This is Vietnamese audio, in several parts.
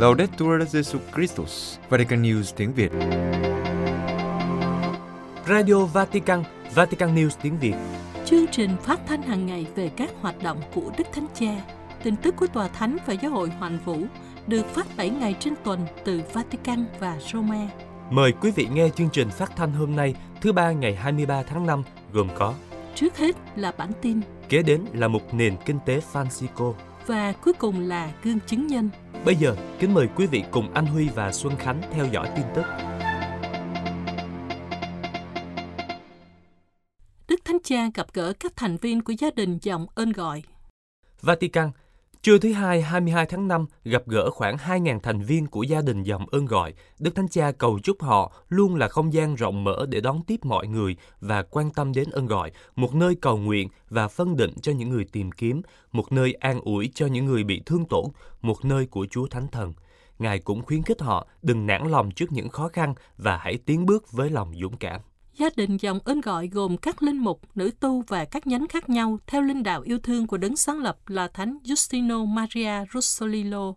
Laudetur Jesu Christus, Vatican News tiếng Việt. Radio Vatican, Vatican News tiếng Việt. Chương trình phát thanh hàng ngày về các hoạt động của Đức Thánh Cha, tin tức của Tòa Thánh và Giáo hội Hoàn Vũ được phát 7 ngày trên tuần từ Vatican và Roma. Mời quý vị nghe chương trình phát thanh hôm nay, thứ ba ngày 23 tháng 5, gồm có Trước hết là bản tin Kế đến là một nền kinh tế Francisco. Và cuối cùng là gương chứng nhân. Bây giờ, kính mời quý vị cùng anh Huy và Xuân Khánh theo dõi tin tức. Đức Thánh Cha gặp gỡ các thành viên của gia đình dòng ơn gọi. Vatican, trưa thứ Hai 22 tháng 5 gặp gỡ khoảng 2.000 thành viên của gia đình dòng ơn gọi. Đức Thánh Cha cầu chúc họ luôn là không gian rộng mở để đón tiếp mọi người và quan tâm đến ơn gọi, một nơi cầu nguyện và phân định cho những người tìm kiếm, một nơi an ủi cho những người bị thương tổn, một nơi của Chúa Thánh Thần. Ngài cũng khuyến khích họ đừng nản lòng trước những khó khăn và hãy tiến bước với lòng dũng cảm. Gia đình dòng ơn gọi gồm các linh mục, nữ tu và các nhánh khác nhau theo linh đạo yêu thương của đấng sáng lập là Thánh Justino Maria Russolillo.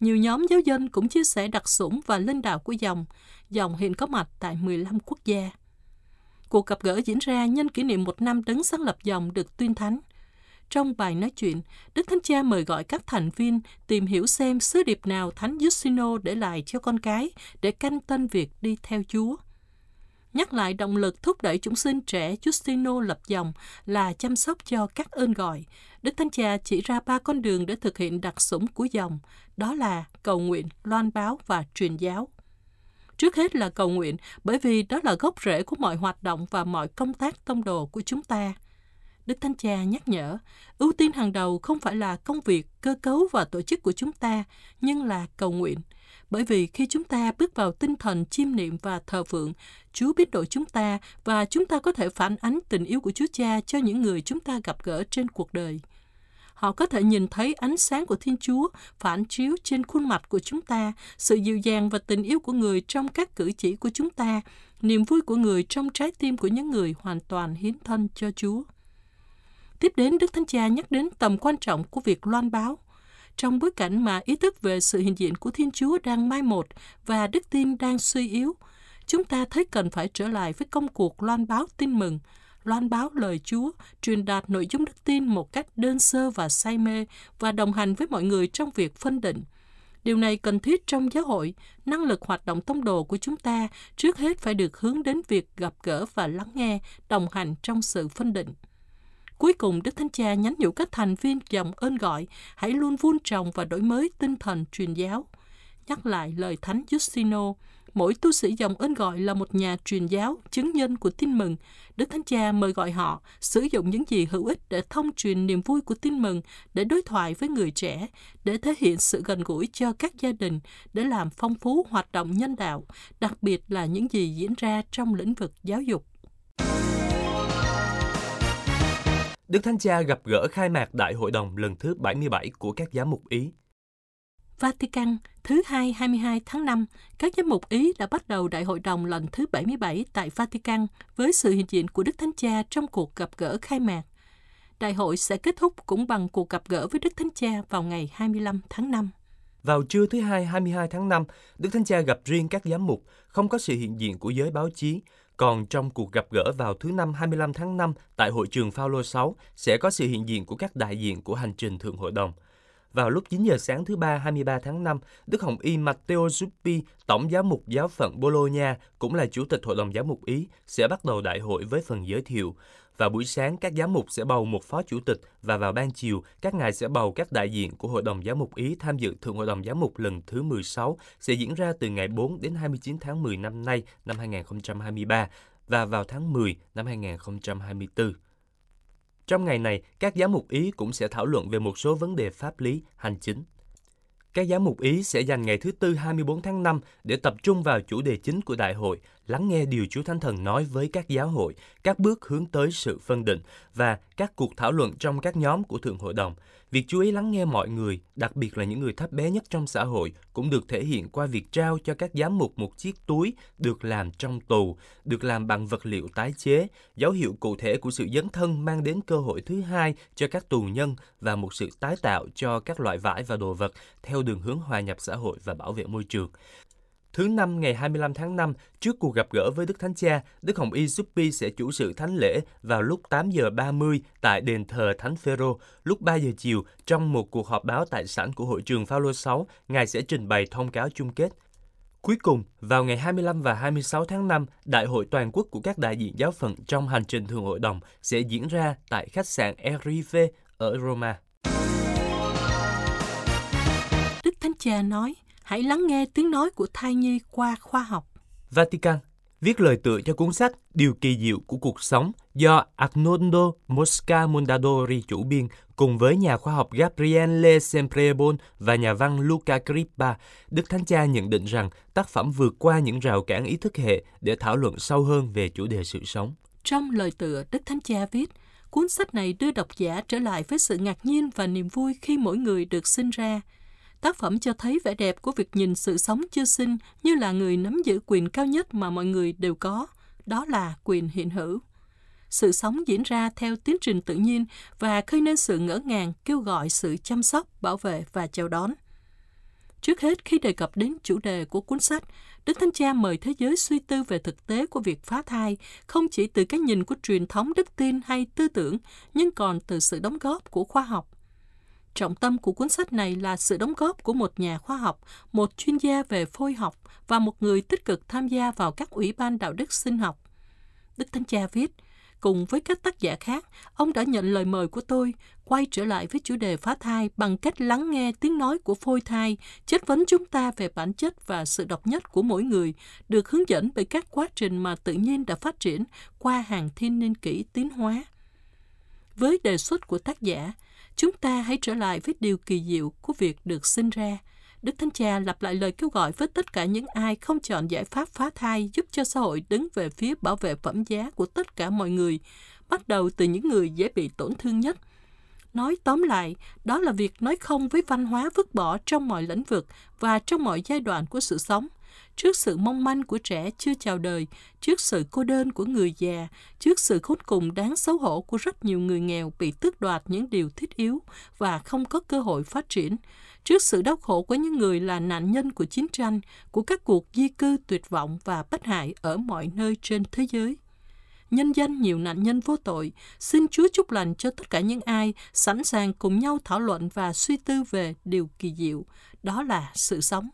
Nhiều nhóm giáo dân cũng chia sẻ đặc sủng và linh đạo của dòng. Dòng hiện có mặt tại 15 quốc gia. Cuộc gặp gỡ diễn ra nhân kỷ niệm một năm đấng sáng lập dòng được tuyên thánh. Trong bài nói chuyện, Đức Thánh Cha mời gọi các thành viên tìm hiểu xem sứ điệp nào Thánh Justino để lại cho con cái để canh tân việc đi theo Chúa nhắc lại động lực thúc đẩy chúng sinh trẻ Justino lập dòng là chăm sóc cho các ơn gọi. Đức Thánh Cha chỉ ra ba con đường để thực hiện đặc sủng của dòng, đó là cầu nguyện, loan báo và truyền giáo. Trước hết là cầu nguyện, bởi vì đó là gốc rễ của mọi hoạt động và mọi công tác tông đồ của chúng ta. Đức Thánh Cha nhắc nhở, ưu tiên hàng đầu không phải là công việc, cơ cấu và tổ chức của chúng ta, nhưng là cầu nguyện. Bởi vì khi chúng ta bước vào tinh thần chiêm niệm và thờ phượng, Chúa biết đội chúng ta và chúng ta có thể phản ánh tình yêu của Chúa Cha cho những người chúng ta gặp gỡ trên cuộc đời. Họ có thể nhìn thấy ánh sáng của Thiên Chúa phản chiếu trên khuôn mặt của chúng ta, sự dịu dàng và tình yêu của người trong các cử chỉ của chúng ta, niềm vui của người trong trái tim của những người hoàn toàn hiến thân cho Chúa. Tiếp đến, Đức Thánh Cha nhắc đến tầm quan trọng của việc loan báo. Trong bối cảnh mà ý thức về sự hiện diện của Thiên Chúa đang mai một và đức tin đang suy yếu, chúng ta thấy cần phải trở lại với công cuộc loan báo tin mừng, loan báo lời Chúa, truyền đạt nội dung đức tin một cách đơn sơ và say mê và đồng hành với mọi người trong việc phân định. Điều này cần thiết trong giáo hội, năng lực hoạt động tông đồ của chúng ta trước hết phải được hướng đến việc gặp gỡ và lắng nghe, đồng hành trong sự phân định. Cuối cùng, Đức Thánh Cha nhắn nhủ các thành viên dòng ơn gọi hãy luôn vun trồng và đổi mới tinh thần truyền giáo. Nhắc lại lời Thánh Justino, mỗi tu sĩ dòng ơn gọi là một nhà truyền giáo, chứng nhân của tin mừng. Đức Thánh Cha mời gọi họ sử dụng những gì hữu ích để thông truyền niềm vui của tin mừng, để đối thoại với người trẻ, để thể hiện sự gần gũi cho các gia đình, để làm phong phú hoạt động nhân đạo, đặc biệt là những gì diễn ra trong lĩnh vực giáo dục. Đức Thánh Cha gặp gỡ khai mạc Đại hội đồng lần thứ 77 của các giám mục Ý. Vatican, thứ hai 22 tháng 5, các giám mục Ý đã bắt đầu đại hội đồng lần thứ 77 tại Vatican với sự hiện diện của Đức Thánh Cha trong cuộc gặp gỡ khai mạc. Đại hội sẽ kết thúc cũng bằng cuộc gặp gỡ với Đức Thánh Cha vào ngày 25 tháng 5. Vào trưa thứ Hai 22 tháng 5, Đức Thánh Cha gặp riêng các giám mục, không có sự hiện diện của giới báo chí. Còn trong cuộc gặp gỡ vào thứ Năm 25 tháng 5 tại hội trường Phaolô 6 sẽ có sự hiện diện của các đại diện của hành trình Thượng Hội đồng. Vào lúc 9 giờ sáng thứ Ba 23 tháng 5, Đức Hồng Y Matteo Zuppi, Tổng giám mục giáo phận Bologna, cũng là Chủ tịch Hội đồng Giám mục Ý, sẽ bắt đầu đại hội với phần giới thiệu. Vào buổi sáng, các giám mục sẽ bầu một phó chủ tịch và vào ban chiều, các ngài sẽ bầu các đại diện của Hội đồng Giám mục Ý tham dự Thượng Hội đồng Giám mục lần thứ 16 sẽ diễn ra từ ngày 4 đến 29 tháng 10 năm nay, năm 2023 và vào tháng 10 năm 2024. Trong ngày này, các giám mục Ý cũng sẽ thảo luận về một số vấn đề pháp lý, hành chính. Các giám mục Ý sẽ dành ngày thứ Tư 24 tháng 5 để tập trung vào chủ đề chính của đại hội lắng nghe điều Chúa Thánh Thần nói với các giáo hội, các bước hướng tới sự phân định và các cuộc thảo luận trong các nhóm của Thượng Hội đồng. Việc chú ý lắng nghe mọi người, đặc biệt là những người thấp bé nhất trong xã hội, cũng được thể hiện qua việc trao cho các giám mục một chiếc túi được làm trong tù, được làm bằng vật liệu tái chế, dấu hiệu cụ thể của sự dấn thân mang đến cơ hội thứ hai cho các tù nhân và một sự tái tạo cho các loại vải và đồ vật theo đường hướng hòa nhập xã hội và bảo vệ môi trường. Thứ năm ngày 25 tháng 5, trước cuộc gặp gỡ với Đức Thánh Cha, Đức Hồng Y Suppi sẽ chủ sự thánh lễ vào lúc 8 giờ 30 tại đền thờ Thánh Phêrô. Lúc 3 giờ chiều, trong một cuộc họp báo tại sảnh của hội trường Phaolô 6, Ngài sẽ trình bày thông cáo chung kết. Cuối cùng, vào ngày 25 và 26 tháng 5, Đại hội toàn quốc của các đại diện giáo phận trong hành trình thường hội đồng sẽ diễn ra tại khách sạn Erive ở Roma. Đức Thánh Cha nói, hãy lắng nghe tiếng nói của thai nhi qua khoa học. Vatican viết lời tựa cho cuốn sách Điều kỳ diệu của cuộc sống do Arnoldo Mosca Mondadori chủ biên cùng với nhà khoa học Gabriele Semprebon và nhà văn Luca Crippa, Đức Thánh Cha nhận định rằng tác phẩm vượt qua những rào cản ý thức hệ để thảo luận sâu hơn về chủ đề sự sống. Trong lời tựa, Đức Thánh Cha viết, cuốn sách này đưa độc giả trở lại với sự ngạc nhiên và niềm vui khi mỗi người được sinh ra – Tác phẩm cho thấy vẻ đẹp của việc nhìn sự sống chưa sinh như là người nắm giữ quyền cao nhất mà mọi người đều có, đó là quyền hiện hữu. Sự sống diễn ra theo tiến trình tự nhiên và khơi nên sự ngỡ ngàng kêu gọi sự chăm sóc, bảo vệ và chào đón. Trước hết, khi đề cập đến chủ đề của cuốn sách, Đức Thánh Cha mời thế giới suy tư về thực tế của việc phá thai, không chỉ từ cái nhìn của truyền thống đức tin hay tư tưởng, nhưng còn từ sự đóng góp của khoa học. Trọng tâm của cuốn sách này là sự đóng góp của một nhà khoa học, một chuyên gia về phôi học và một người tích cực tham gia vào các ủy ban đạo đức sinh học. Đức Thánh Cha viết, cùng với các tác giả khác, ông đã nhận lời mời của tôi quay trở lại với chủ đề phá thai bằng cách lắng nghe tiếng nói của phôi thai, chất vấn chúng ta về bản chất và sự độc nhất của mỗi người, được hướng dẫn bởi các quá trình mà tự nhiên đã phát triển qua hàng thiên niên kỷ tiến hóa. Với đề xuất của tác giả, Chúng ta hãy trở lại với điều kỳ diệu của việc được sinh ra. Đức Thánh Cha lặp lại lời kêu gọi với tất cả những ai không chọn giải pháp phá thai giúp cho xã hội đứng về phía bảo vệ phẩm giá của tất cả mọi người, bắt đầu từ những người dễ bị tổn thương nhất. Nói tóm lại, đó là việc nói không với văn hóa vứt bỏ trong mọi lĩnh vực và trong mọi giai đoạn của sự sống – trước sự mong manh của trẻ chưa chào đời, trước sự cô đơn của người già, trước sự khốn cùng đáng xấu hổ của rất nhiều người nghèo bị tước đoạt những điều thiết yếu và không có cơ hội phát triển, trước sự đau khổ của những người là nạn nhân của chiến tranh, của các cuộc di cư tuyệt vọng và bất hại ở mọi nơi trên thế giới nhân danh nhiều nạn nhân vô tội, xin Chúa chúc lành cho tất cả những ai sẵn sàng cùng nhau thảo luận và suy tư về điều kỳ diệu, đó là sự sống.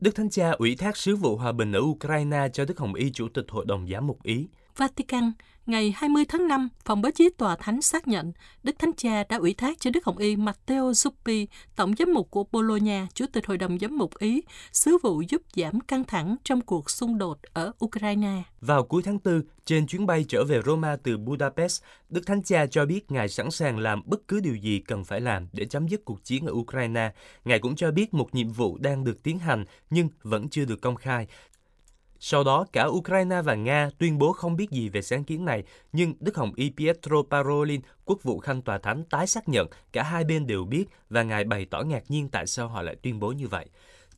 Đức Thánh Cha ủy thác sứ vụ hòa bình ở Ukraine cho Đức Hồng Y Chủ tịch Hội đồng Giám mục Ý. Vatican, ngày 20 tháng 5, phòng báo chí tòa thánh xác nhận Đức Thánh Cha đã ủy thác cho Đức Hồng Y Matteo Zuppi, tổng giám mục của Bologna, chủ tịch Hội đồng Giám mục Ý, sứ vụ giúp giảm căng thẳng trong cuộc xung đột ở Ukraine. Vào cuối tháng 4, trên chuyến bay trở về Roma từ Budapest, Đức Thánh Cha cho biết Ngài sẵn sàng làm bất cứ điều gì cần phải làm để chấm dứt cuộc chiến ở Ukraine. Ngài cũng cho biết một nhiệm vụ đang được tiến hành nhưng vẫn chưa được công khai, sau đó, cả Ukraine và Nga tuyên bố không biết gì về sáng kiến này, nhưng Đức Hồng Y Pietro Parolin, quốc vụ khanh tòa thánh tái xác nhận cả hai bên đều biết và ngài bày tỏ ngạc nhiên tại sao họ lại tuyên bố như vậy.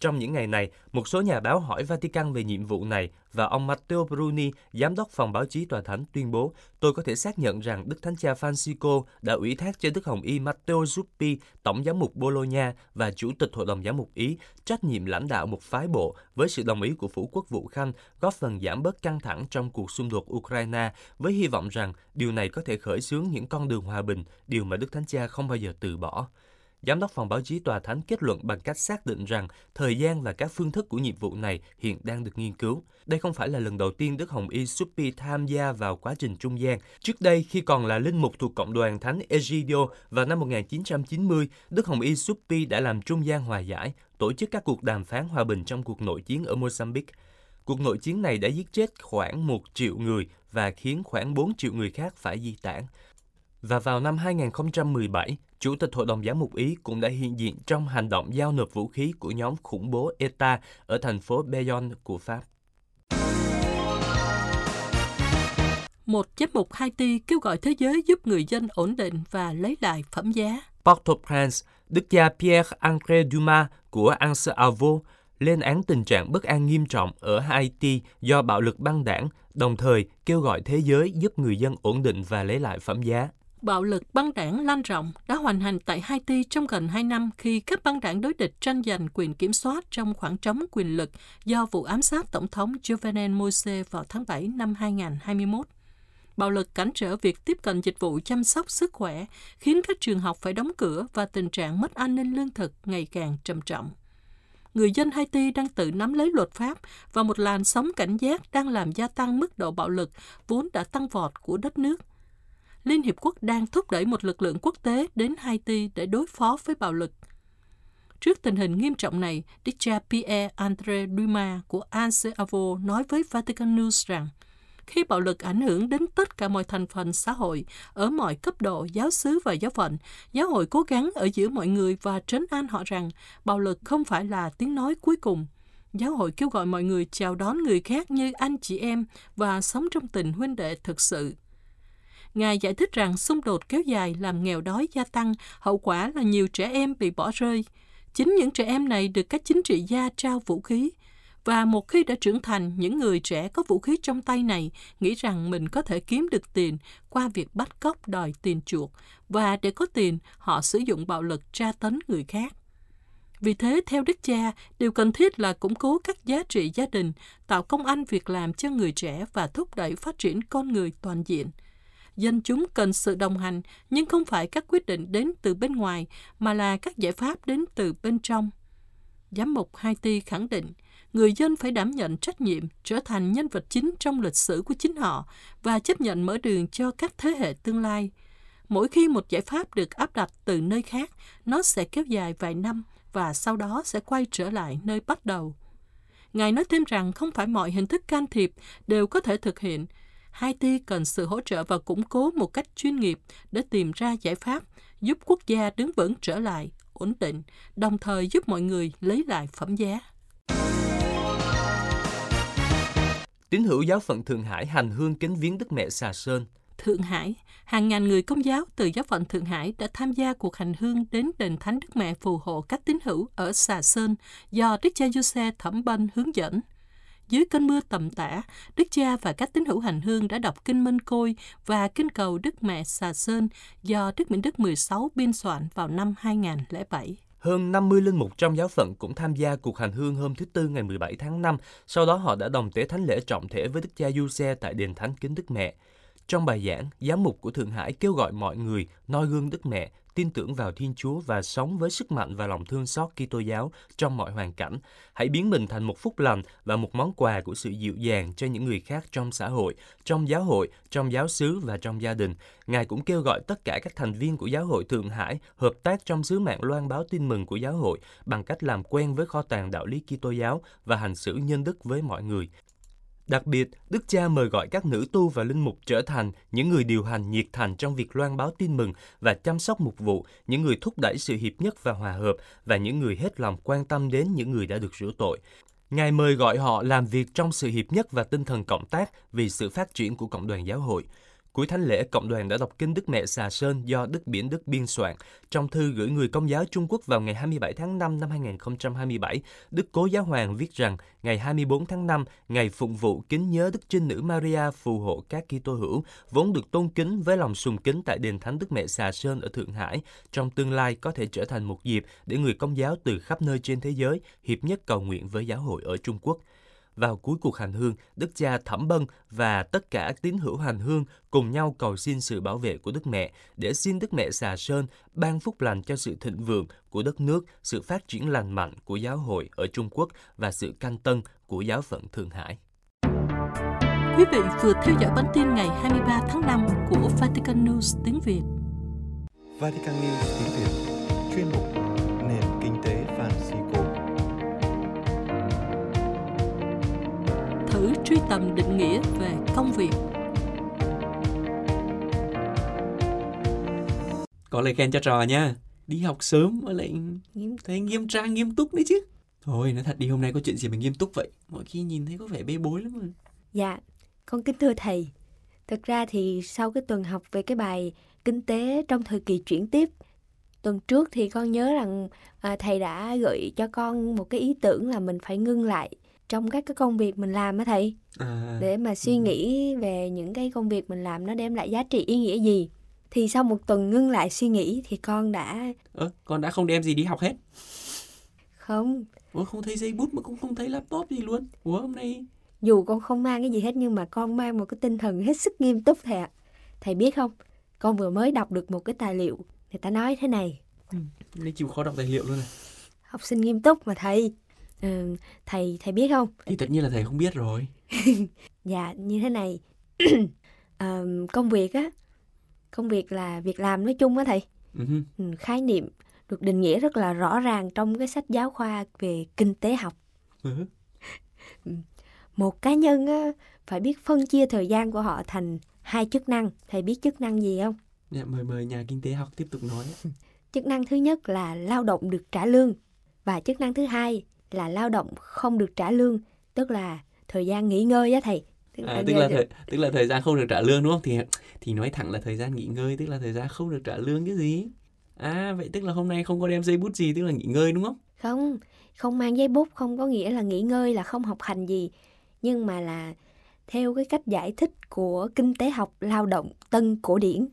Trong những ngày này, một số nhà báo hỏi Vatican về nhiệm vụ này và ông Matteo Bruni, giám đốc phòng báo chí tòa thánh tuyên bố, tôi có thể xác nhận rằng Đức Thánh Cha Francisco đã ủy thác cho Đức Hồng Y Matteo Zuppi, tổng giám mục Bologna và chủ tịch hội đồng giám mục Ý, trách nhiệm lãnh đạo một phái bộ với sự đồng ý của phủ quốc vụ Khanh, góp phần giảm bớt căng thẳng trong cuộc xung đột Ukraine, với hy vọng rằng điều này có thể khởi xướng những con đường hòa bình, điều mà Đức Thánh Cha không bao giờ từ bỏ. Giám đốc phòng báo chí tòa thánh kết luận bằng cách xác định rằng thời gian và các phương thức của nhiệm vụ này hiện đang được nghiên cứu. Đây không phải là lần đầu tiên Đức Hồng Y Suppi tham gia vào quá trình trung gian. Trước đây, khi còn là linh mục thuộc cộng đoàn Thánh Egidio vào năm 1990, Đức Hồng Y Suppi đã làm trung gian hòa giải, tổ chức các cuộc đàm phán hòa bình trong cuộc nội chiến ở Mozambique. Cuộc nội chiến này đã giết chết khoảng 1 triệu người và khiến khoảng 4 triệu người khác phải di tản. Và vào năm 2017, Chủ tịch Hội đồng Giám mục Ý cũng đã hiện diện trong hành động giao nộp vũ khí của nhóm khủng bố ETA ở thành phố Bayonne của Pháp. Một giám mục Haiti kêu gọi thế giới giúp người dân ổn định và lấy lại phẩm giá. Port-au-Prince, đức cha Pierre-André Dumas của Anse Avo lên án tình trạng bất an nghiêm trọng ở Haiti do bạo lực băng đảng, đồng thời kêu gọi thế giới giúp người dân ổn định và lấy lại phẩm giá. Bạo lực băng đảng lan rộng đã hoành hành tại Haiti trong gần 2 năm khi các băng đảng đối địch tranh giành quyền kiểm soát trong khoảng trống quyền lực do vụ ám sát Tổng thống Jovenel Moise vào tháng 7 năm 2021. Bạo lực cản trở việc tiếp cận dịch vụ chăm sóc sức khỏe, khiến các trường học phải đóng cửa và tình trạng mất an ninh lương thực ngày càng trầm trọng người dân Haiti đang tự nắm lấy luật pháp và một làn sóng cảnh giác đang làm gia tăng mức độ bạo lực vốn đã tăng vọt của đất nước. Liên Hiệp Quốc đang thúc đẩy một lực lượng quốc tế đến Haiti để đối phó với bạo lực. Trước tình hình nghiêm trọng này, Dicha Pierre-André Dumas của ANCAVO nói với Vatican News rằng khi bạo lực ảnh hưởng đến tất cả mọi thành phần xã hội, ở mọi cấp độ giáo xứ và giáo phận, giáo hội cố gắng ở giữa mọi người và trấn an họ rằng bạo lực không phải là tiếng nói cuối cùng. Giáo hội kêu gọi mọi người chào đón người khác như anh chị em và sống trong tình huynh đệ thực sự. Ngài giải thích rằng xung đột kéo dài làm nghèo đói gia tăng, hậu quả là nhiều trẻ em bị bỏ rơi. Chính những trẻ em này được các chính trị gia trao vũ khí, và một khi đã trưởng thành, những người trẻ có vũ khí trong tay này nghĩ rằng mình có thể kiếm được tiền qua việc bắt cóc đòi tiền chuộc và để có tiền, họ sử dụng bạo lực tra tấn người khác. Vì thế, theo Đức Cha, điều cần thiết là củng cố các giá trị gia đình, tạo công ăn việc làm cho người trẻ và thúc đẩy phát triển con người toàn diện. Dân chúng cần sự đồng hành, nhưng không phải các quyết định đến từ bên ngoài, mà là các giải pháp đến từ bên trong. Giám mục Haiti khẳng định, người dân phải đảm nhận trách nhiệm, trở thành nhân vật chính trong lịch sử của chính họ và chấp nhận mở đường cho các thế hệ tương lai. Mỗi khi một giải pháp được áp đặt từ nơi khác, nó sẽ kéo dài vài năm và sau đó sẽ quay trở lại nơi bắt đầu. Ngài nói thêm rằng không phải mọi hình thức can thiệp đều có thể thực hiện. Haiti cần sự hỗ trợ và củng cố một cách chuyên nghiệp để tìm ra giải pháp giúp quốc gia đứng vững trở lại, ổn định, đồng thời giúp mọi người lấy lại phẩm giá. tín hữu giáo phận Thượng Hải hành hương kính viếng Đức Mẹ Xà Sơn. Thượng Hải, hàng ngàn người công giáo từ giáo phận Thượng Hải đã tham gia cuộc hành hương đến đền Thánh Đức Mẹ phù hộ các tín hữu ở Xà Sơn do Đức cha Giuse Thẩm Bân hướng dẫn. Dưới cơn mưa tầm tã, Đức cha và các tín hữu hành hương đã đọc kinh Minh Côi và kinh cầu Đức Mẹ Xà Sơn do Đức Minh Đức 16 biên soạn vào năm 2007. Hơn 50 linh mục trong giáo phận cũng tham gia cuộc hành hương hôm thứ Tư ngày 17 tháng 5. Sau đó họ đã đồng tế thánh lễ trọng thể với Đức cha Du Xe tại đền Thánh Kính Đức Mẹ. Trong bài giảng, giám mục của Thượng Hải kêu gọi mọi người noi gương Đức Mẹ, tin tưởng vào Thiên Chúa và sống với sức mạnh và lòng thương xót Kitô giáo trong mọi hoàn cảnh. Hãy biến mình thành một phúc lành và một món quà của sự dịu dàng cho những người khác trong xã hội, trong giáo hội, trong giáo xứ và trong gia đình. Ngài cũng kêu gọi tất cả các thành viên của giáo hội Thượng Hải hợp tác trong sứ mạng loan báo tin mừng của giáo hội bằng cách làm quen với kho tàng đạo lý Kitô giáo và hành xử nhân đức với mọi người. Đặc biệt, Đức Cha mời gọi các nữ tu và linh mục trở thành những người điều hành nhiệt thành trong việc loan báo tin mừng và chăm sóc mục vụ, những người thúc đẩy sự hiệp nhất và hòa hợp và những người hết lòng quan tâm đến những người đã được rửa tội. Ngài mời gọi họ làm việc trong sự hiệp nhất và tinh thần cộng tác vì sự phát triển của cộng đoàn giáo hội. Cuối thánh lễ, cộng đoàn đã đọc kinh Đức Mẹ Xà Sơn do Đức Biển Đức biên soạn. Trong thư gửi người công giáo Trung Quốc vào ngày 27 tháng 5 năm 2027, Đức Cố Giáo Hoàng viết rằng ngày 24 tháng 5, ngày phụng vụ kính nhớ Đức Trinh Nữ Maria phù hộ các Kitô hữu, vốn được tôn kính với lòng sùng kính tại đền Thánh Đức Mẹ Xà Sơn ở Thượng Hải, trong tương lai có thể trở thành một dịp để người công giáo từ khắp nơi trên thế giới hiệp nhất cầu nguyện với giáo hội ở Trung Quốc. Vào cuối cuộc hành hương, Đức cha Thẩm Bân và tất cả tín hữu hành hương cùng nhau cầu xin sự bảo vệ của Đức Mẹ để xin Đức Mẹ Xà Sơn ban phúc lành cho sự thịnh vượng của đất nước, sự phát triển lành mạnh của giáo hội ở Trung Quốc và sự canh tân của giáo phận Thượng Hải. Quý vị vừa theo dõi bản tin ngày 23 tháng 5 của Vatican News tiếng Việt. Vatican News tiếng Việt, chuyên mục Nền Kinh tế thử truy tầm định nghĩa về công việc. Có lời khen cho trò nha. Đi học sớm mà lại Nghiêm- thấy nghiêm trang nghiêm túc đấy chứ. Thôi nói thật đi hôm nay có chuyện gì mà nghiêm túc vậy? Mọi khi nhìn thấy có vẻ bê bối lắm mà. Dạ, con kính thưa thầy. Thực ra thì sau cái tuần học về cái bài kinh tế trong thời kỳ chuyển tiếp, tuần trước thì con nhớ rằng à, thầy đã gợi cho con một cái ý tưởng là mình phải ngưng lại trong các cái công việc mình làm á thầy? À, để mà suy nghĩ về những cái công việc mình làm nó đem lại giá trị ý nghĩa gì. Thì sau một tuần ngưng lại suy nghĩ thì con đã ơ con đã không đem gì đi học hết? Không. Ủa không thấy giấy bút mà cũng không thấy laptop gì luôn. Ủa hôm nay dù con không mang cái gì hết nhưng mà con mang một cái tinh thần hết sức nghiêm túc thầy ạ. Thầy biết không, con vừa mới đọc được một cái tài liệu, người ta nói thế này, hôm nay chịu khó đọc tài liệu luôn này. Học sinh nghiêm túc mà thầy. Ừ, thầy thầy biết không? thì tất nhiên là thầy không biết rồi Dạ như thế này. Ờ, công việc á, công việc là việc làm nói chung á thầy. Ừ. Ừ, khái niệm được định nghĩa rất là rõ ràng trong cái sách giáo khoa về kinh tế học. Một cá nhân á, phải biết phân chia thời gian của họ thành hai chức năng. Thầy biết chức năng gì không? Dạ, mời mời nhà kinh tế học tiếp tục nói Chức năng thứ nhất là lao động được trả lương và chức năng thứ hai là lao động không được trả lương, tức là thời gian nghỉ ngơi á thầy. à, tức là thời tức là thời gian không được trả lương đúng không thì thì nói thẳng là thời gian nghỉ ngơi tức là thời gian không được trả lương cái gì à vậy tức là hôm nay không có đem giấy bút gì tức là nghỉ ngơi đúng không không, không mang giấy bút không có nghĩa là nghỉ ngơi là không học hành gì, nhưng mà là theo cái cách giải thích của kinh tế học lao động tân cổ điển.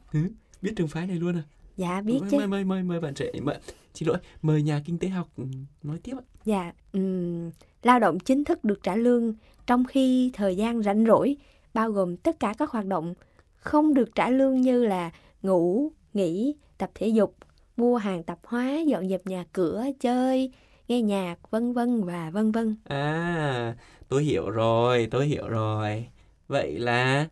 biết trường phái này luôn à Dạ biết mời, chứ. mời mời mời mời bạn trẻ mời, xin lỗi mời nhà kinh tế học ừ, nói tiếp ạ Dạ, ừm, lao động chính thức được trả lương trong khi thời gian rảnh rỗi bao gồm tất cả các hoạt động không được trả lương như là ngủ, nghỉ, tập thể dục, mua hàng tạp hóa, dọn dẹp nhà cửa, chơi, nghe nhạc, vân vân và vân vân. à tôi hiểu rồi tôi hiểu rồi vậy là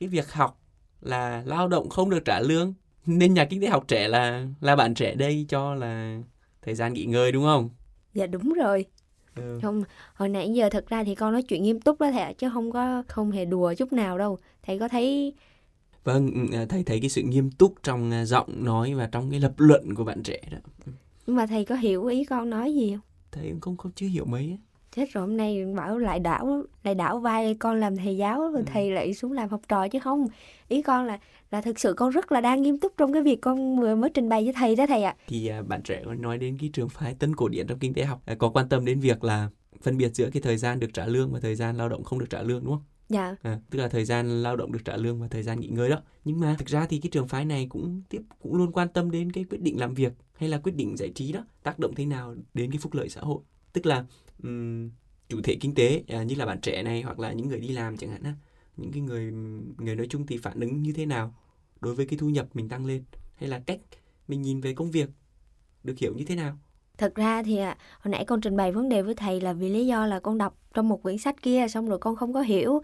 cái việc học là lao động không được trả lương nên nhà kinh tế học trẻ là là bạn trẻ đây cho là thời gian nghỉ ngơi đúng không Dạ đúng rồi. ừ. Không, hồi nãy giờ thật ra thì con nói chuyện nghiêm túc đó thầy ạ, chứ không có không hề đùa chút nào đâu. Thầy có thấy Vâng, ừ, à, thầy thấy cái sự nghiêm túc trong à, giọng nói và trong cái lập luận của bạn trẻ đó. nhưng mà thầy có hiểu ý con nói gì không? Thầy cũng không không chưa hiểu mấy. á. Chết rồi hôm nay bảo lại đảo lại đảo vai con làm thầy giáo rồi thầy lại xuống làm học trò chứ không. Ý con là là thực sự con rất là đang nghiêm túc trong cái việc con vừa mới trình bày với thầy đó thầy ạ. Thì à, bạn trẻ nói đến cái trường phái tân cổ điển trong kinh tế học à, có quan tâm đến việc là phân biệt giữa cái thời gian được trả lương và thời gian lao động không được trả lương đúng không? Dạ, À, tức là thời gian lao động được trả lương và thời gian nghỉ ngơi đó. Nhưng mà thực ra thì cái trường phái này cũng tiếp cũng luôn quan tâm đến cái quyết định làm việc hay là quyết định giải trí đó tác động thế nào đến cái phúc lợi xã hội. Tức là um, chủ thể kinh tế à, như là bạn trẻ này hoặc là những người đi làm chẳng hạn á, những cái người người nói chung thì phản ứng như thế nào đối với cái thu nhập mình tăng lên hay là cách mình nhìn về công việc được hiểu như thế nào. thật ra thì à, hồi nãy con trình bày vấn đề với thầy là vì lý do là con đọc trong một quyển sách kia xong rồi con không có hiểu.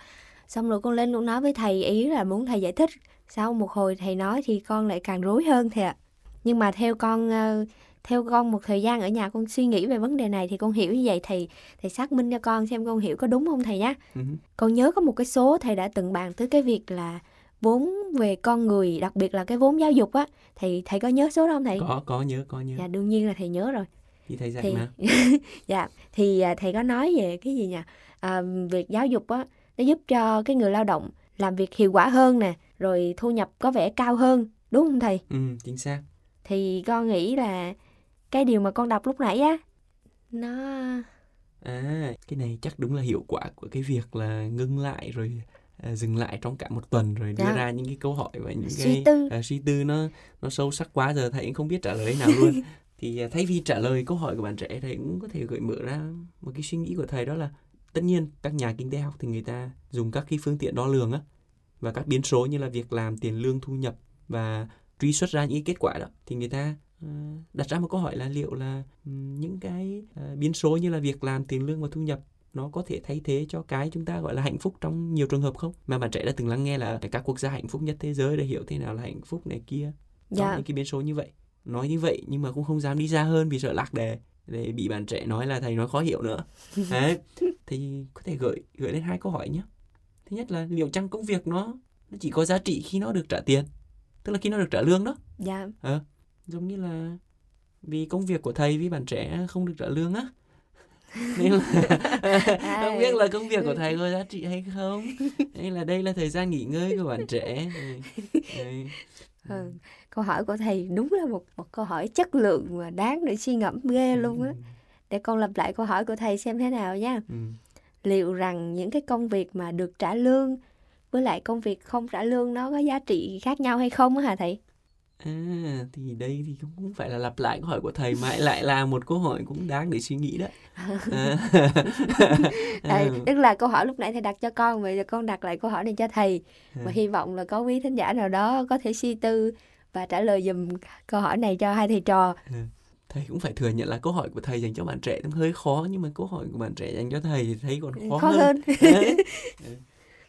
Xong rồi con lên con nói với thầy ý là muốn thầy giải thích. Sau một hồi thầy nói thì con lại càng rối hơn thầy ạ. Nhưng mà theo con ờ, theo con một thời gian ở nhà con suy nghĩ về vấn đề này thì con hiểu như vậy thầy thầy xác minh cho con xem con hiểu có đúng không thầy nhé. Ừ. Con nhớ có một cái số thầy đã từng bàn tới cái việc là vốn về con người, đặc biệt là cái vốn giáo dục á. Thầy thầy có nhớ số đó không thầy? Có có nhớ có nhớ. Dạ đương nhiên là thầy nhớ rồi. Thì thầy dạy Thì mà. dạ thì à, thầy có nói về cái gì nhỉ? À, việc giáo dục á nó giúp cho cái người lao động làm việc hiệu quả hơn nè, rồi thu nhập có vẻ cao hơn, đúng không thầy? Ừ, chính xác. Thì con nghĩ là cái điều mà con đọc lúc nãy á nó À, cái này chắc đúng là hiệu quả của cái việc là ngưng lại rồi à, dừng lại trong cả một tuần rồi đưa Dạ. ra những cái câu hỏi và những Suy cái tư. à, suy tư nó nó sâu sắc quá giờ thầy cũng không biết trả lời nào luôn. thì à, thay vì trả lời câu hỏi của bạn trẻ thầy cũng có thể gợi mở ra một cái suy nghĩ của thầy đó là tất nhiên các nhà kinh tế học thì người ta dùng các cái phương tiện đo lường á và các biến số như là việc làm tiền lương thu nhập và truy xuất ra những cái kết quả đó thì người ta đặt ra một câu hỏi là liệu là những cái à, biến số như là việc làm tiền lương và thu nhập nó có thể thay thế cho cái chúng ta gọi là hạnh phúc trong nhiều trường hợp không? Mà bạn trẻ đã từng lắng nghe là các quốc gia hạnh phúc nhất thế giới để hiểu thế nào là hạnh phúc này kia trong dạ. những cái biến số như vậy. Nói như vậy nhưng mà cũng không dám đi ra hơn vì sợ lạc đề để bị bạn trẻ nói là thầy nói khó hiểu nữa. Đấy thì có thể gợi gợi lên hai câu hỏi nhé. Thứ nhất là liệu chăng công việc nó nó chỉ có giá trị khi nó được trả tiền tức là khi nó được trả lương đó? Dạ giống như là vì công việc của thầy với bạn trẻ không được trả lương á nên là không biết là công việc của thầy có giá trị hay không hay là đây là thời gian nghỉ ngơi của bạn trẻ Đấy. Ừ. Câu hỏi của thầy đúng là một một câu hỏi chất lượng mà đáng để suy ngẫm ghê luôn á. Để con lặp lại câu hỏi của thầy xem thế nào nha. Ừ. Liệu rằng những cái công việc mà được trả lương với lại công việc không trả lương nó có giá trị khác nhau hay không á hả thầy? À, thì đây thì cũng không phải là lặp lại câu hỏi của thầy mà lại là một câu hỏi cũng đáng để suy nghĩ đó. À. À. tức là câu hỏi lúc nãy thầy đặt cho con bây giờ con đặt lại câu hỏi này cho thầy và À. hy vọng là có quý thính giả nào đó có thể suy tư và trả lời dùm câu hỏi này cho hai thầy trò. Thầy cũng phải thừa nhận là câu hỏi của thầy dành cho bạn trẻ cũng hơi khó nhưng mà câu hỏi của bạn trẻ dành cho thầy thì thấy còn khó, Khó hơn. Đấy.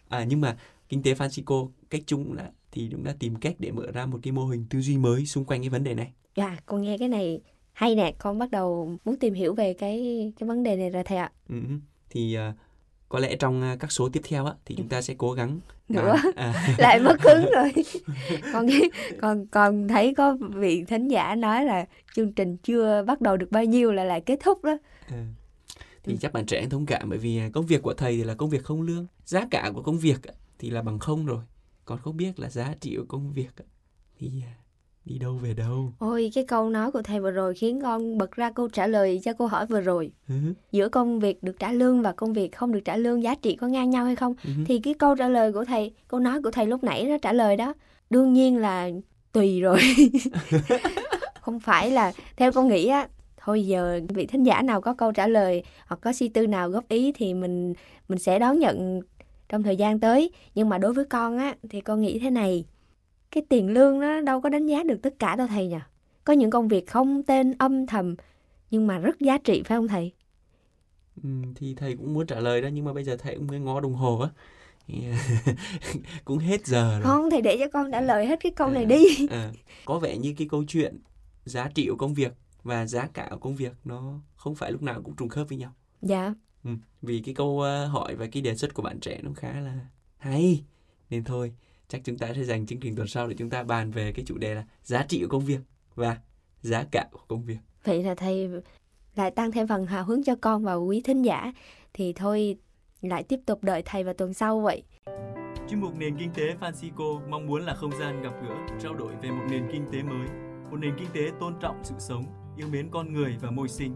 à nhưng mà kinh tế Francisco cách chung là thì cũng đã tìm cách để mở ra một cái mô hình tư duy mới xung quanh cái vấn đề này. Dạ, con nghe cái này hay nè, con bắt đầu muốn tìm hiểu về cái cái vấn đề này rồi thầy ạ. Ừ. Thì à, có lẽ trong à, các số tiếp theo á thì chúng ta sẽ cố gắng Nữa. à, Lại mất hứng rồi. con nghĩ con con thấy có vị thính giả nói là chương trình chưa bắt đầu được bao nhiêu là lại kết thúc đó. à, thì chắc bạn trẻ thông cảm bởi vì à, công việc của thầy thì là công việc không lương, giá cả của công việc thì là bằng không rồi, còn không biết là giá trị của công việc thì à, đi đâu về đâu. Ôi, cái câu nói của thầy vừa rồi khiến con bật ra câu trả lời cho câu hỏi vừa rồi. Ừ. Giữa công việc được trả lương và công việc không được trả lương giá trị có ngang nhau hay không? Ừ. Thì cái câu trả lời của thầy, câu nói của thầy lúc nãy nó trả lời đó, đương nhiên là tùy rồi. không phải là theo con nghĩ á, thôi giờ vị thính giả nào có câu trả lời hoặc có suy tư nào góp ý thì mình mình sẽ đón nhận trong thời gian tới. Nhưng mà đối với con á thì con nghĩ thế này, cái tiền lương nó đâu có đánh giá được tất cả đâu thầy nhỉ. Có những công việc không tên âm thầm nhưng mà rất giá trị phải không thầy? Ừ, thì thầy cũng muốn trả lời đó nhưng mà bây giờ thầy cũng mới ngó đồng hồ á cũng hết giờ rồi Không, thầy để cho con trả lời hết cái câu này À. đi. à, có vẻ như cái câu chuyện giá trị của công việc và giá cả của công việc nó không phải lúc nào cũng trùng khớp với nhau Dạ. Ừ. vì cái câu ờ, hỏi và cái đề xuất của bạn trẻ nó khá là hay nên thôi chắc chúng ta sẽ dành chương trình tuần sau để chúng ta bàn về cái chủ đề là giá trị của công việc và giá cả của công việc Vậy là thầy lại tăng thêm phần hào hứng cho con và quý thính giả. Thì thôi lại tiếp tục đợi thầy vào tuần sau vậy. Chuyên mục Nền Kinh tế Francisco mong muốn là không gian gặp gỡ, trao đổi về một nền kinh tế mới, một nền kinh tế tôn trọng sự sống, yêu mến con người và môi sinh.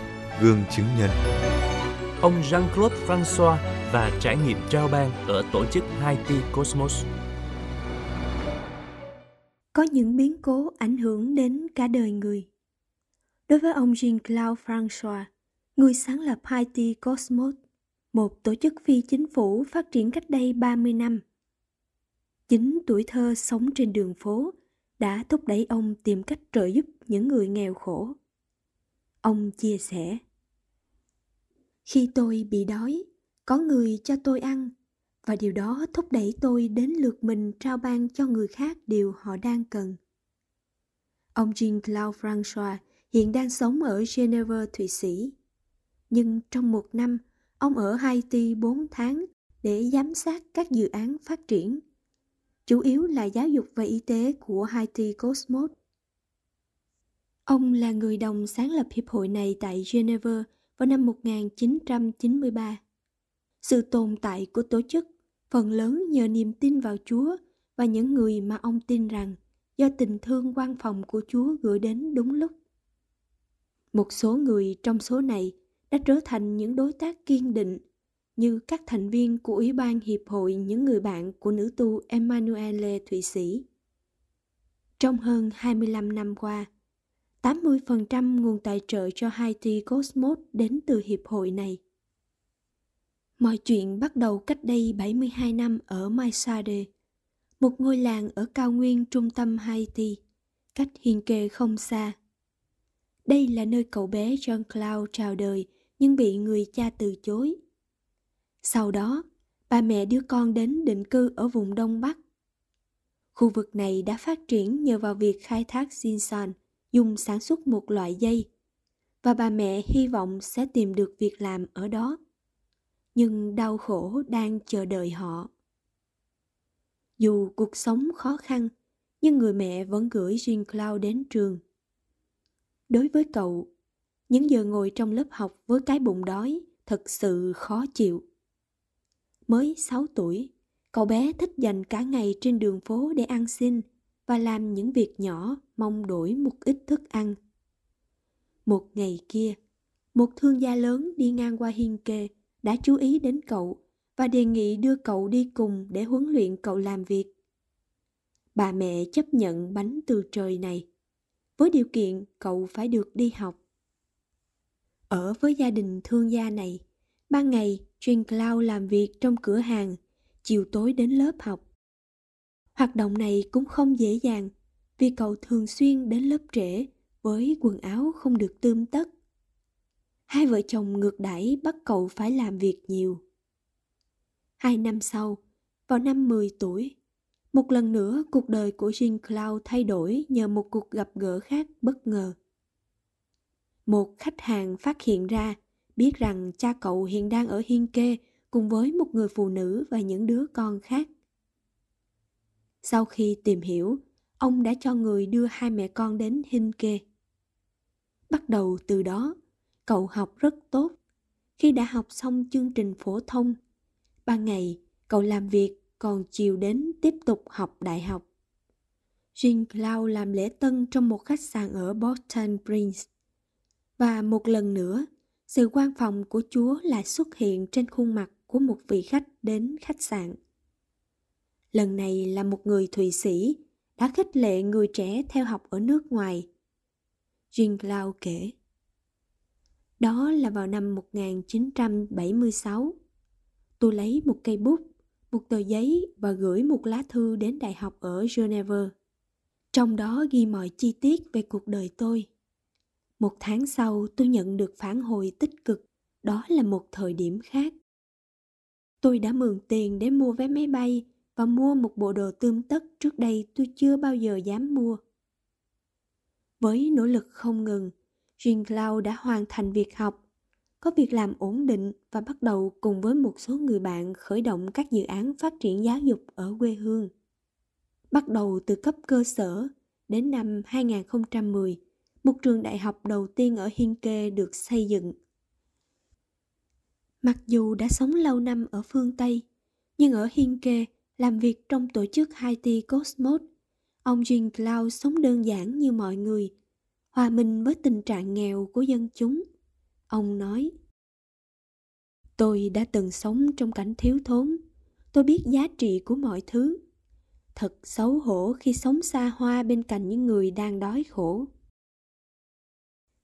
Gương chứng nhân Ông Jean-Claude François và trải nghiệm trao ban ở tổ chức Haiti Cosmos. có những biến cố ảnh hưởng đến cả đời người. Đối với ông Jean-Claude François, người sáng lập Haiti Cosmos, một tổ chức phi chính phủ phát triển cách đây 30 năm. Chính tuổi thơ sống trên đường phố đã thúc đẩy ông tìm cách trợ giúp những người nghèo khổ. Ông chia sẻ, khi tôi bị đói, có người cho tôi ăn và điều đó thúc đẩy tôi đến lượt mình trao ban cho người khác điều họ đang cần. Ông Jean-Claude François hiện đang sống ở Geneva, Thụy Sĩ. Nhưng trong một năm, ông ở Haiti 4 tháng để giám sát các dự án phát triển, chủ yếu là giáo dục và y tế của Haiti Cosmos. Ông là người đồng sáng lập hiệp hội này tại Geneva vào năm 1993. Sự tồn tại của tổ chức phần lớn nhờ niềm tin vào Chúa và những người mà ông tin rằng do tình thương quan phòng của Chúa gửi đến đúng lúc. Một số người trong số này đã trở thành những đối tác kiên định như các thành viên của Ủy ban Hiệp hội những người bạn của nữ tu Emmanuelle Thụy Sĩ. Trong hơn 25 năm qua, 80% nguồn tài trợ cho Haiti Cosmos đến từ hiệp hội này. Mọi chuyện bắt đầu cách đây 72 năm ở Maisade, một ngôi làng ở cao nguyên trung tâm Haiti, cách hiên kê không xa. Đây là nơi cậu bé John Cloud chào đời nhưng bị người cha từ chối. Sau đó, ba mẹ đưa con đến định cư ở vùng Đông Bắc. Khu vực này đã phát triển nhờ vào việc khai thác ginseng, dùng sản xuất một loại dây, và bà mẹ hy vọng sẽ tìm được việc làm ở đó. Nhưng đau khổ đang chờ đợi họ. Dù cuộc sống khó khăn, nhưng người mẹ vẫn gửi Jean Cloud đến trường. Đối với cậu, những giờ ngồi trong lớp học với cái bụng đói thật sự khó chịu. Mới 6 tuổi, cậu bé thích dành cả ngày trên đường phố để ăn xin và làm những việc nhỏ mong đổi một ít thức ăn. Một ngày kia, một thương gia lớn đi ngang qua hiên kê đã chú ý đến cậu và đề nghị đưa cậu đi cùng để huấn luyện cậu làm việc. Bà mẹ chấp nhận bánh từ trời này, với điều kiện cậu phải được đi học. Ở với gia đình thương gia này, ban ngày Jane Cloud làm việc trong cửa hàng, chiều tối đến lớp học. Hoạt động này cũng không dễ dàng vì cậu thường xuyên đến lớp trễ với quần áo không được tươm tất. Hai vợ chồng ngược đãi bắt cậu phải làm việc nhiều. Hai năm sau, vào năm 10 tuổi, một lần nữa cuộc đời của Jean Cloud thay đổi nhờ một cuộc gặp gỡ khác bất ngờ. Một khách hàng phát hiện ra biết rằng cha cậu hiện đang ở hiên kê cùng với một người phụ nữ và những đứa con khác. Sau khi tìm hiểu, ông đã cho người đưa hai mẹ con đến Hinke. kê. Bắt đầu từ đó, cậu học rất tốt. Khi đã học xong chương trình phổ thông, ban ngày cậu làm việc còn chiều đến tiếp tục học đại học. Jean Cloud làm lễ tân trong một khách sạn ở Boston Prince. Và một lần nữa, sự quan phòng của Chúa lại xuất hiện trên khuôn mặt của một vị khách đến khách sạn. Lần này là một người Thụy Sĩ đã khích lệ người trẻ theo học ở nước ngoài. Jean Cloud kể. Đó là vào năm 1976. Tôi lấy một cây bút, một tờ giấy và gửi một lá thư đến đại học ở Geneva. Trong đó ghi mọi chi tiết về cuộc đời tôi. Một tháng sau tôi nhận được phản hồi tích cực, đó là một thời điểm khác. Tôi đã mượn tiền để mua vé máy bay và mua một bộ đồ tươm tất trước đây tôi chưa bao giờ dám mua. Với nỗ lực không ngừng, Jean Cloud đã hoàn thành việc học, có việc làm ổn định và bắt đầu cùng với một số người bạn khởi động các dự án phát triển giáo dục ở quê hương. Bắt đầu từ cấp cơ sở, đến năm 2010, một trường đại học đầu tiên ở Hiên Kê được xây dựng. Mặc dù đã sống lâu năm ở phương Tây, nhưng ở Hiên Kê làm việc trong tổ chức Haiti Cosmos, ông Jean Cloud sống đơn giản như mọi người, hòa mình với tình trạng nghèo của dân chúng. Ông nói, Tôi đã từng sống trong cảnh thiếu thốn, tôi biết giá trị của mọi thứ. Thật xấu hổ khi sống xa hoa bên cạnh những người đang đói khổ.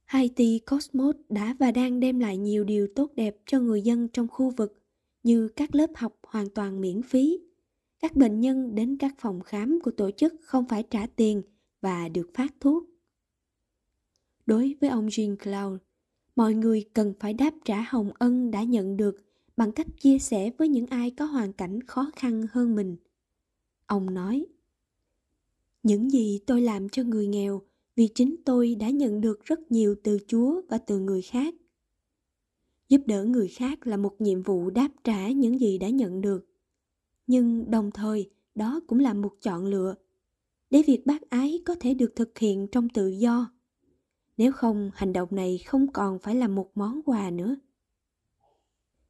Haiti Cosmos đã và đang đem lại nhiều điều tốt đẹp cho người dân trong khu vực như các lớp học hoàn toàn miễn phí, các bệnh nhân đến các phòng khám của tổ chức không phải trả tiền và được phát thuốc. Đối với ông Jean Cloud, mọi người cần phải đáp trả hồng ân đã nhận được bằng cách chia sẻ với những ai có hoàn cảnh khó khăn hơn mình. Ông nói, những gì tôi làm cho người nghèo vì chính tôi đã nhận được rất nhiều từ Chúa và từ người khác. Giúp đỡ người khác là một nhiệm vụ đáp trả những gì đã nhận được. Nhưng đồng thời, đó cũng là một chọn lựa để việc bác ái có thể được thực hiện trong tự do. Nếu không, hành động này không còn phải là một món quà nữa.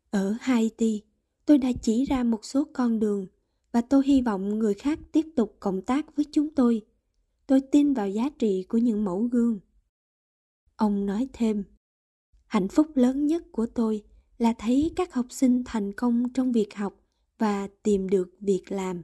Ở Haiti, tôi đã chỉ ra một số con đường và tôi hy vọng người khác tiếp tục cộng tác với chúng tôi tôi tin vào giá trị của những mẫu gương ông nói thêm hạnh phúc lớn nhất của tôi là thấy các học sinh thành công trong việc học và tìm được việc làm.